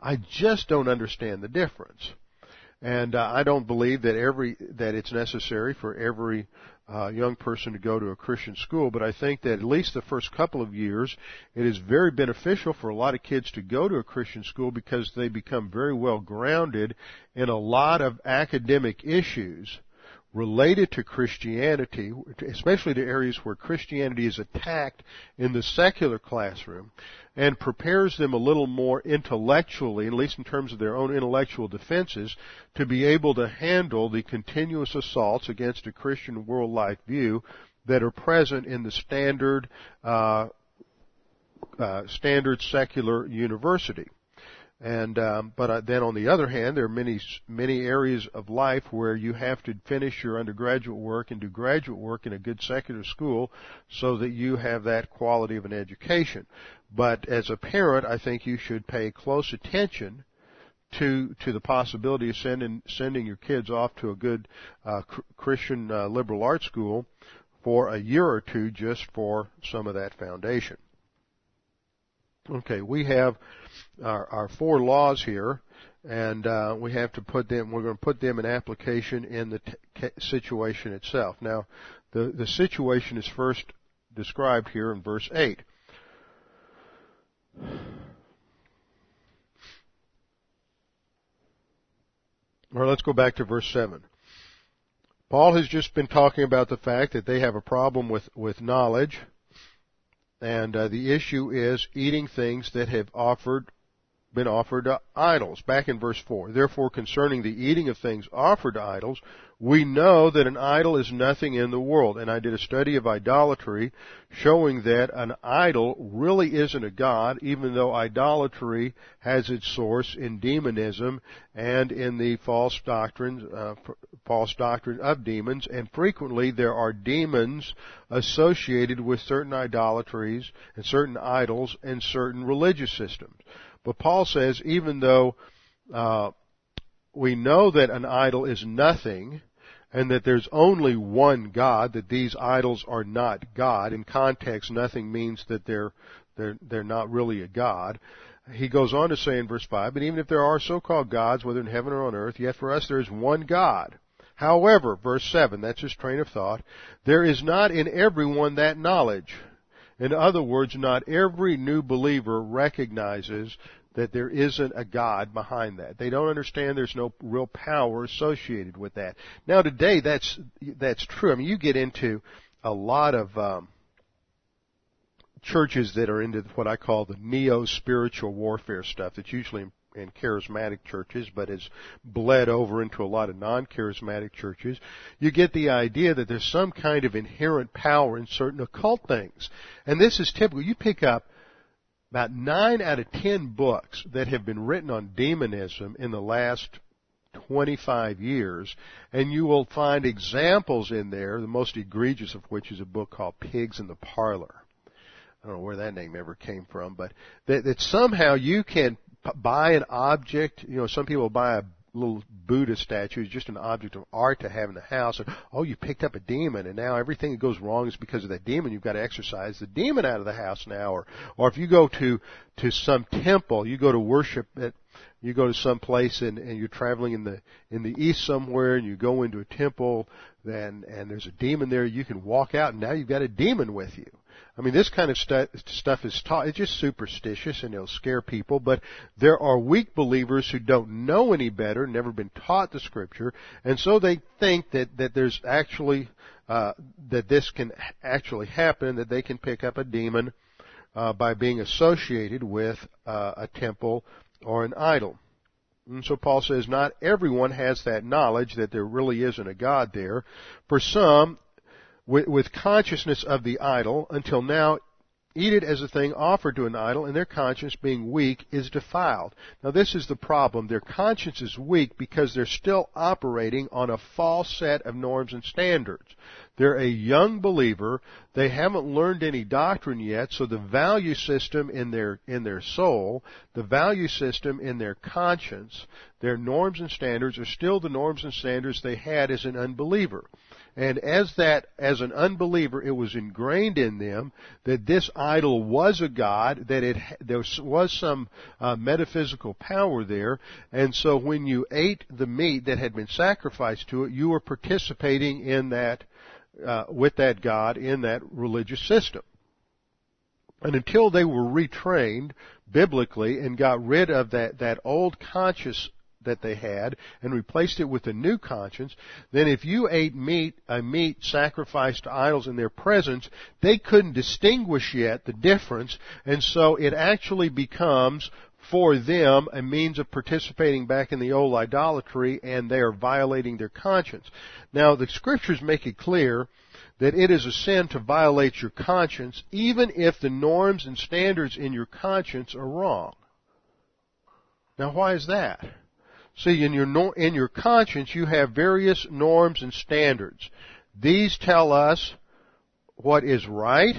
I just don't understand the difference. And uh, I don't believe that every that it's necessary for every uh, young person to go to a Christian school, but I think that at least the first couple of years, it is very beneficial for a lot of kids to go to a Christian school because they become very well grounded in a lot of academic issues related to Christianity, especially to areas where Christianity is attacked in the secular classroom, and prepares them a little more intellectually, at least in terms of their own intellectual defenses, to be able to handle the continuous assaults against a Christian world life view that are present in the standard uh, uh, standard secular university. And um, but uh, then on the other hand, there are many many areas of life where you have to finish your undergraduate work and do graduate work in a good secular school, so that you have that quality of an education. But as a parent, I think you should pay close attention to to the possibility of sending sending your kids off to a good uh, Christian uh, liberal arts school for a year or two just for some of that foundation. Okay, we have our, our four laws here, and uh, we have to put them. We're going to put them in application in the t- situation itself. Now, the the situation is first described here in verse eight. Or let's go back to verse 7. Paul has just been talking about the fact that they have a problem with, with knowledge, and uh, the issue is eating things that have offered been offered to idols. Back in verse 4. Therefore, concerning the eating of things offered to idols, we know that an idol is nothing in the world. And I did a study of idolatry showing that an idol really isn't a god, even though idolatry has its source in demonism and in the false doctrines, uh, false doctrine of demons. And frequently there are demons associated with certain idolatries and certain idols and certain religious systems. But Paul says even though uh, we know that an idol is nothing, and that there's only one God, that these idols are not God. In context, nothing means that they're they're they're not really a God. He goes on to say in verse five, but even if there are so-called gods, whether in heaven or on earth, yet for us there is one God. However, verse seven, that's his train of thought, there is not in everyone that knowledge. In other words, not every new believer recognizes that there isn't a God behind that. They don't understand there's no real power associated with that. Now today that's, that's true. I mean, you get into a lot of, um, churches that are into what I call the neo-spiritual warfare stuff. That's usually in charismatic churches, but has bled over into a lot of non-charismatic churches, you get the idea that there's some kind of inherent power in certain occult things. And this is typical. You pick up about nine out of ten books that have been written on demonism in the last 25 years, and you will find examples in there, the most egregious of which is a book called Pigs in the Parlor. I don't know where that name ever came from, but that, that somehow you can buy an object. You know, some people buy a little Buddha statue is just an object of art to have in the house. Or, oh, you picked up a demon, and now everything that goes wrong is because of that demon. You've got to exorcise the demon out of the house now. Or, or if you go to to some temple, you go to worship at you go to some place and, and you're traveling in the in the east somewhere and you go into a temple then and there's a demon there you can walk out and now you've got a demon with you I mean, this kind of stu- stuff is taught, it's just superstitious and it'll scare people, but there are weak believers who don't know any better, never been taught the scripture, and so they think that, that there's actually, uh, that this can actually happen, that they can pick up a demon, uh, by being associated with, uh, a temple or an idol. And so Paul says not everyone has that knowledge that there really isn't a God there. For some, with, with consciousness of the idol until now eat it as a thing offered to an idol, and their conscience, being weak, is defiled. Now, this is the problem. Their conscience is weak because they're still operating on a false set of norms and standards. They're a young believer. They haven't learned any doctrine yet, so the value system in their, in their soul, the value system in their conscience, their norms and standards are still the norms and standards they had as an unbeliever. And as that, as an unbeliever, it was ingrained in them that this idol was a god, that it, there was some uh, metaphysical power there, and so when you ate the meat that had been sacrificed to it, you were participating in that, uh, with that god in that religious system. And until they were retrained biblically and got rid of that, that old conscious that they had and replaced it with a new conscience, then if you ate meat, a meat sacrificed to idols in their presence, they couldn't distinguish yet the difference, and so it actually becomes for them a means of participating back in the old idolatry and they are violating their conscience. Now the scriptures make it clear that it is a sin to violate your conscience even if the norms and standards in your conscience are wrong. Now why is that? See, in your, in your conscience, you have various norms and standards. These tell us what is right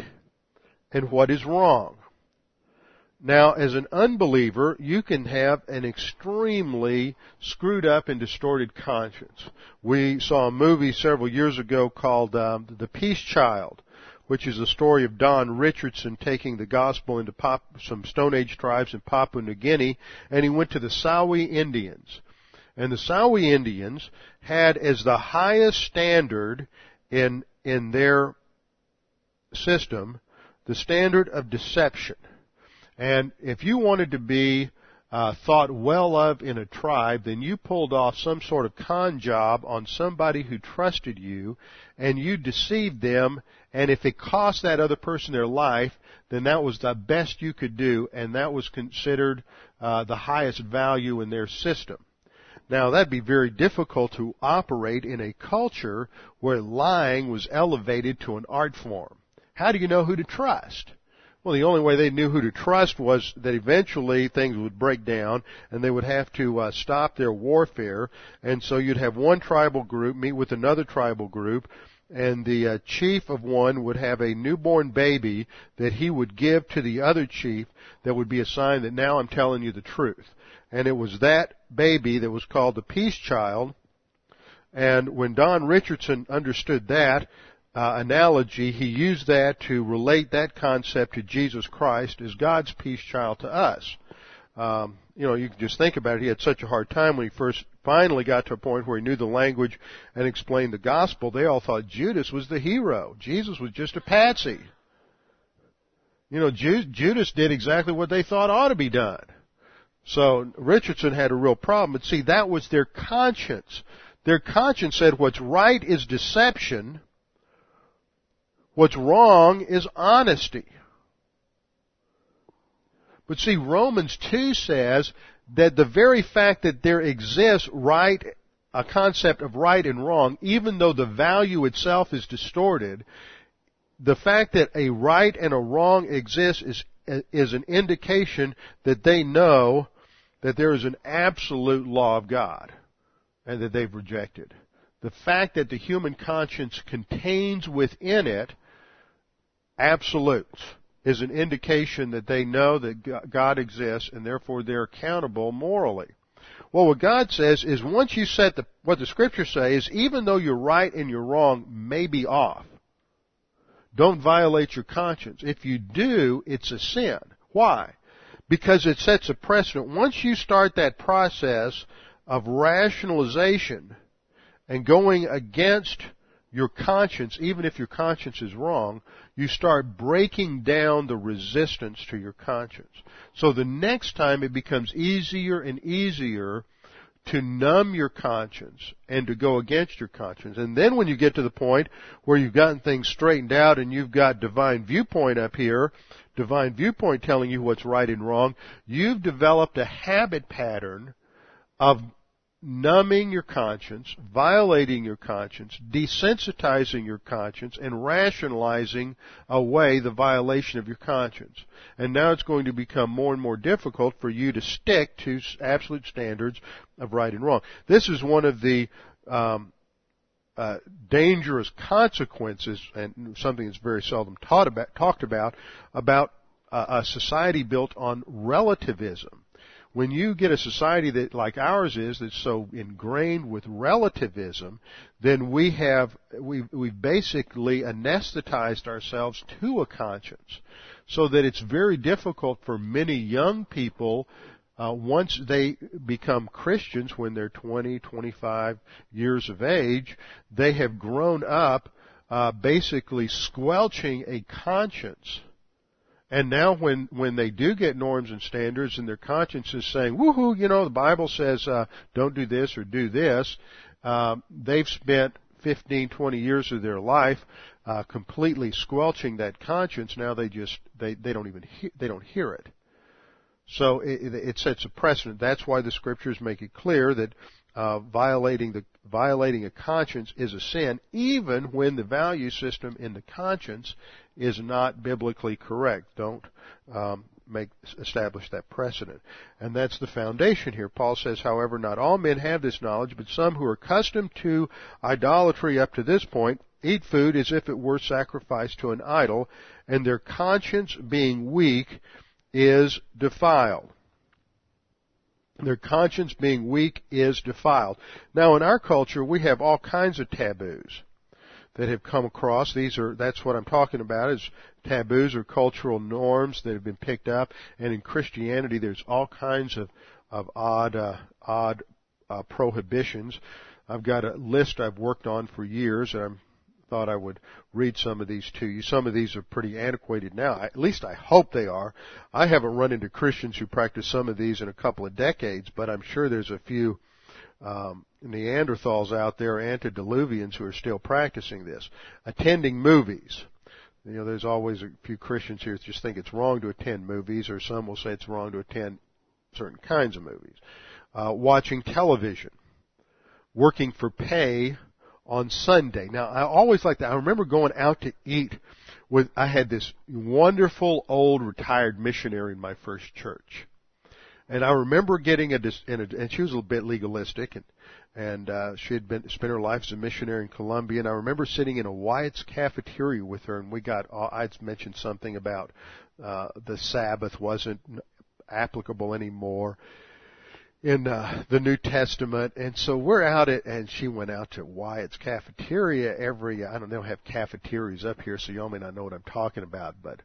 and what is wrong. Now, as an unbeliever, you can have an extremely screwed up and distorted conscience. We saw a movie several years ago called um, The Peace Child, which is the story of Don Richardson taking the gospel into pop, some Stone Age tribes in Papua New Guinea, and he went to the Sawi Indians. And the Sawi Indians had as the highest standard in, in their system the standard of deception. And if you wanted to be uh, thought well of in a tribe, then you pulled off some sort of con job on somebody who trusted you, and you deceived them, and if it cost that other person their life, then that was the best you could do, and that was considered uh, the highest value in their system. Now that'd be very difficult to operate in a culture where lying was elevated to an art form. How do you know who to trust? Well, the only way they knew who to trust was that eventually things would break down and they would have to uh, stop their warfare. And so you'd have one tribal group meet with another tribal group and the uh, chief of one would have a newborn baby that he would give to the other chief that would be a sign that now I'm telling you the truth and it was that baby that was called the peace child. And when Don Richardson understood that uh, analogy, he used that to relate that concept to Jesus Christ as God's peace child to us. Um, you know, you can just think about it. He had such a hard time when he first finally got to a point where he knew the language and explained the gospel. They all thought Judas was the hero. Jesus was just a patsy. You know, Judas did exactly what they thought ought to be done. So Richardson had a real problem. But see, that was their conscience. Their conscience said what's right is deception. What's wrong is honesty. But see, Romans 2 says that the very fact that there exists right, a concept of right and wrong, even though the value itself is distorted, the fact that a right and a wrong exists is, is an indication that they know that there is an absolute law of God and that they've rejected. The fact that the human conscience contains within it absolutes. is an indication that they know that God exists and therefore they're accountable morally. Well, what God says is once you set the, what the scriptures say is even though you're right and you're wrong may be off, don't violate your conscience. If you do, it's a sin. Why? Because it sets a precedent. Once you start that process of rationalization and going against your conscience, even if your conscience is wrong, you start breaking down the resistance to your conscience. So the next time it becomes easier and easier to numb your conscience and to go against your conscience. And then when you get to the point where you've gotten things straightened out and you've got divine viewpoint up here, divine viewpoint telling you what's right and wrong, you've developed a habit pattern of numbing your conscience, violating your conscience, desensitizing your conscience, and rationalizing away the violation of your conscience. And now it's going to become more and more difficult for you to stick to absolute standards of right and wrong. This is one of the um, uh, dangerous consequences, and something that's very seldom taught about, talked about, about uh, a society built on relativism when you get a society that like ours is that's so ingrained with relativism, then we have we've, we've basically anesthetized ourselves to a conscience, so that it's very difficult for many young people. Uh, once they become Christians when they're 20, 25 years of age, they have grown up uh, basically squelching a conscience and now when, when they do get norms and standards and their conscience is saying, woohoo, you know, the Bible says, uh, don't do this or do this, uh, they've spent 15, 20 years of their life, uh, completely squelching that conscience. Now they just, they, they don't even, he- they don't hear it. So it, it sets a precedent. That's why the scriptures make it clear that uh, violating the violating a conscience is a sin, even when the value system in the conscience is not biblically correct. Don't um, make establish that precedent, and that's the foundation here. Paul says, however, not all men have this knowledge, but some who are accustomed to idolatry up to this point eat food as if it were sacrificed to an idol, and their conscience being weak is defiled. Their conscience being weak is defiled. Now in our culture we have all kinds of taboos that have come across. These are, that's what I'm talking about is taboos or cultural norms that have been picked up. And in Christianity there's all kinds of, of odd, uh, odd, uh, prohibitions. I've got a list I've worked on for years and I'm thought I would read some of these to you. Some of these are pretty antiquated now. At least I hope they are. I haven't run into Christians who practice some of these in a couple of decades, but I'm sure there's a few um, Neanderthals out there, antediluvians, who are still practicing this. Attending movies. You know, there's always a few Christians here that just think it's wrong to attend movies, or some will say it's wrong to attend certain kinds of movies. Uh, watching television. Working for pay on Sunday. Now, I always like that. I remember going out to eat with, I had this wonderful old retired missionary in my first church. And I remember getting a, in a and she was a bit legalistic and, and, uh, she had been, spent her life as a missionary in Colombia and I remember sitting in a Wyatt's cafeteria with her and we got, uh, I'd mentioned something about, uh, the Sabbath wasn't applicable anymore in uh, the New Testament, and so we're out at, and she went out to Wyatt's cafeteria every. I don't know, have cafeterias up here, so y'all may not know what I'm talking about, but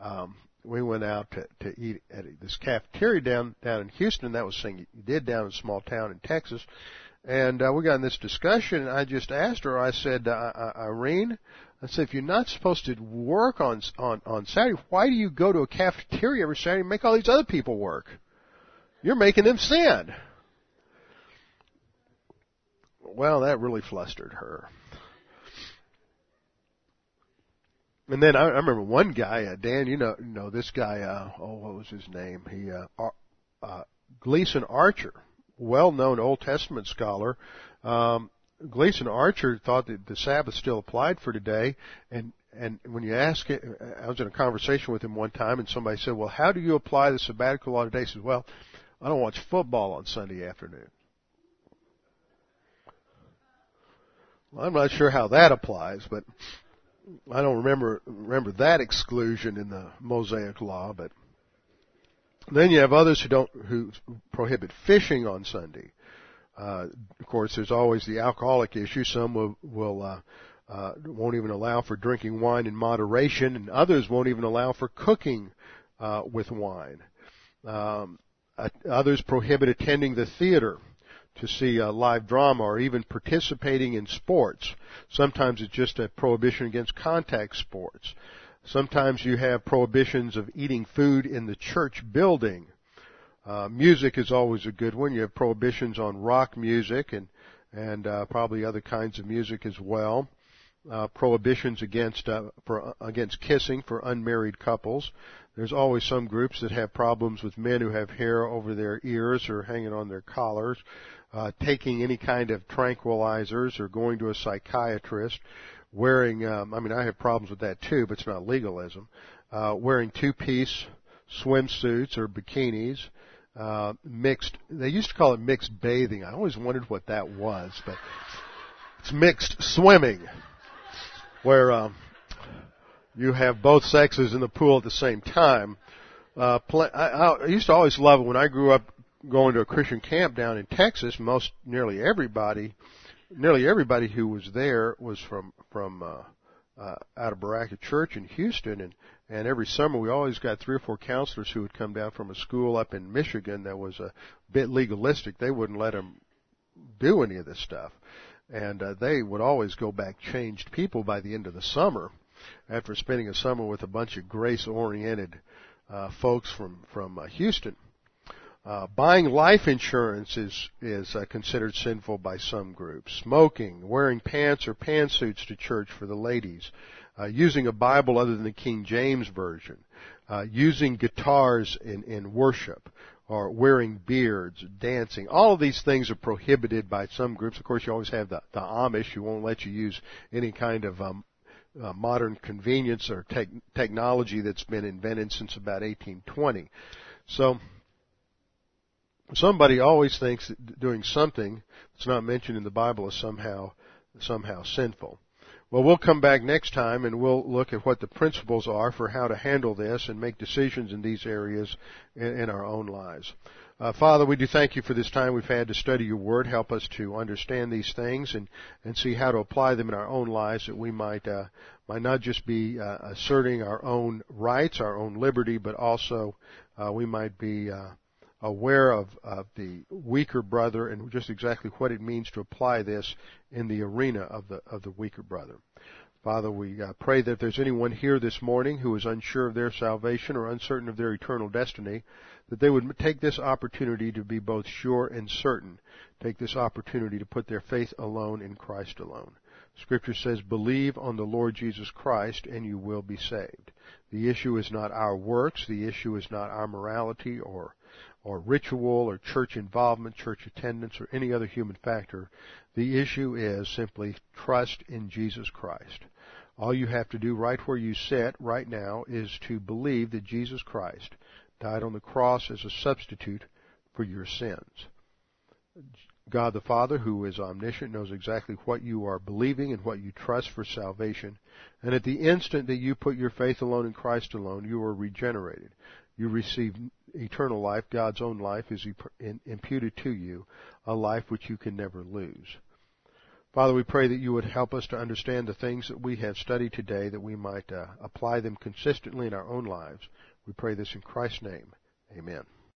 um, we went out to to eat at this cafeteria down down in Houston. That was thing you did down in a small town in Texas, and uh, we got in this discussion. And I just asked her. I said, uh, Irene. I said, if you're not supposed to work on on on Saturday, why do you go to a cafeteria every Saturday and make all these other people work? You're making them sin. Well, that really flustered her. And then I, I remember one guy, uh, Dan, you know, you know this guy. Uh, oh, what was his name? He uh, uh, Gleason Archer, well-known Old Testament scholar. Um, Gleason Archer thought that the Sabbath still applied for today, and and when you ask it, I was in a conversation with him one time, and somebody said, "Well, how do you apply the sabbatical law today?" He says, "Well, I don't watch football on Sunday afternoon. Well, I'm not sure how that applies, but I don't remember remember that exclusion in the Mosaic law, but then you have others who don't who prohibit fishing on Sunday. Uh, of course, there's always the alcoholic issue. Some will, will uh, uh, won't even allow for drinking wine in moderation, and others won't even allow for cooking uh, with wine. Um, others prohibit attending the theater to see a live drama or even participating in sports. Sometimes it's just a prohibition against contact sports. Sometimes you have prohibitions of eating food in the church building. Uh, music is always a good one. You have prohibitions on rock music and and uh, probably other kinds of music as well. Uh, prohibitions against uh, for, against kissing for unmarried couples. There's always some groups that have problems with men who have hair over their ears or hanging on their collars uh, taking any kind of tranquilizers or going to a psychiatrist, wearing, um, I mean, I have problems with that too, but it's not legalism, uh, wearing two-piece swimsuits or bikinis, uh, mixed, they used to call it mixed bathing. I always wondered what that was, but it's mixed swimming, where, um, you have both sexes in the pool at the same time. Uh, play, I, I used to always love it when I grew up going to a Christian camp down in Texas, most nearly everybody, nearly everybody who was there was from from uh, uh, out of Berachah Church in Houston, and and every summer we always got three or four counselors who would come down from a school up in Michigan that was a bit legalistic. They wouldn't let them do any of this stuff, and uh, they would always go back changed people by the end of the summer, after spending a summer with a bunch of grace-oriented uh, folks from from uh, Houston. Uh, buying life insurance is is uh, considered sinful by some groups. Smoking, wearing pants or pantsuits to church for the ladies, uh, using a Bible other than the King James version, uh, using guitars in in worship, or wearing beards, dancing. All of these things are prohibited by some groups. Of course, you always have the, the Amish who won't let you use any kind of um, uh, modern convenience or te- technology that's been invented since about 1820. So somebody always thinks that doing something that's not mentioned in the Bible is somehow somehow sinful. Well, we'll come back next time and we'll look at what the principles are for how to handle this and make decisions in these areas in, our own lives. Uh, Father, we do thank you for this time we've had to study your word. Help us to understand these things and, and see how to apply them in our own lives that we might, uh, might not just be uh, asserting our own rights, our own liberty, but also uh, we might be uh, aware of, of the weaker brother and just exactly what it means to apply this in the arena of the of the weaker brother. Father, we uh, pray that if there's anyone here this morning who is unsure of their salvation or uncertain of their eternal destiny, that they would take this opportunity to be both sure and certain. Take this opportunity to put their faith alone in Christ alone. Scripture says, believe on the Lord Jesus Christ and you will be saved. The issue is not our works. The issue is not our morality or or ritual or church involvement, church attendance, or any other human factor. The issue is simply trust in Jesus Christ. All you have to do right where you sit right now is to believe that Jesus Christ died on the cross as a substitute for your sins. God the Father, who is omniscient, knows exactly what you are believing and what you trust for salvation. And at the instant that you put your faith alone in Christ alone, you are regenerated. You receive eternal life, God's own life, is imputed to you, a life which you can never lose. Father, we pray that you would help us to understand the things that we have studied today, that we might uh, apply them consistently in our own lives. We pray this in Christ's name. Amen.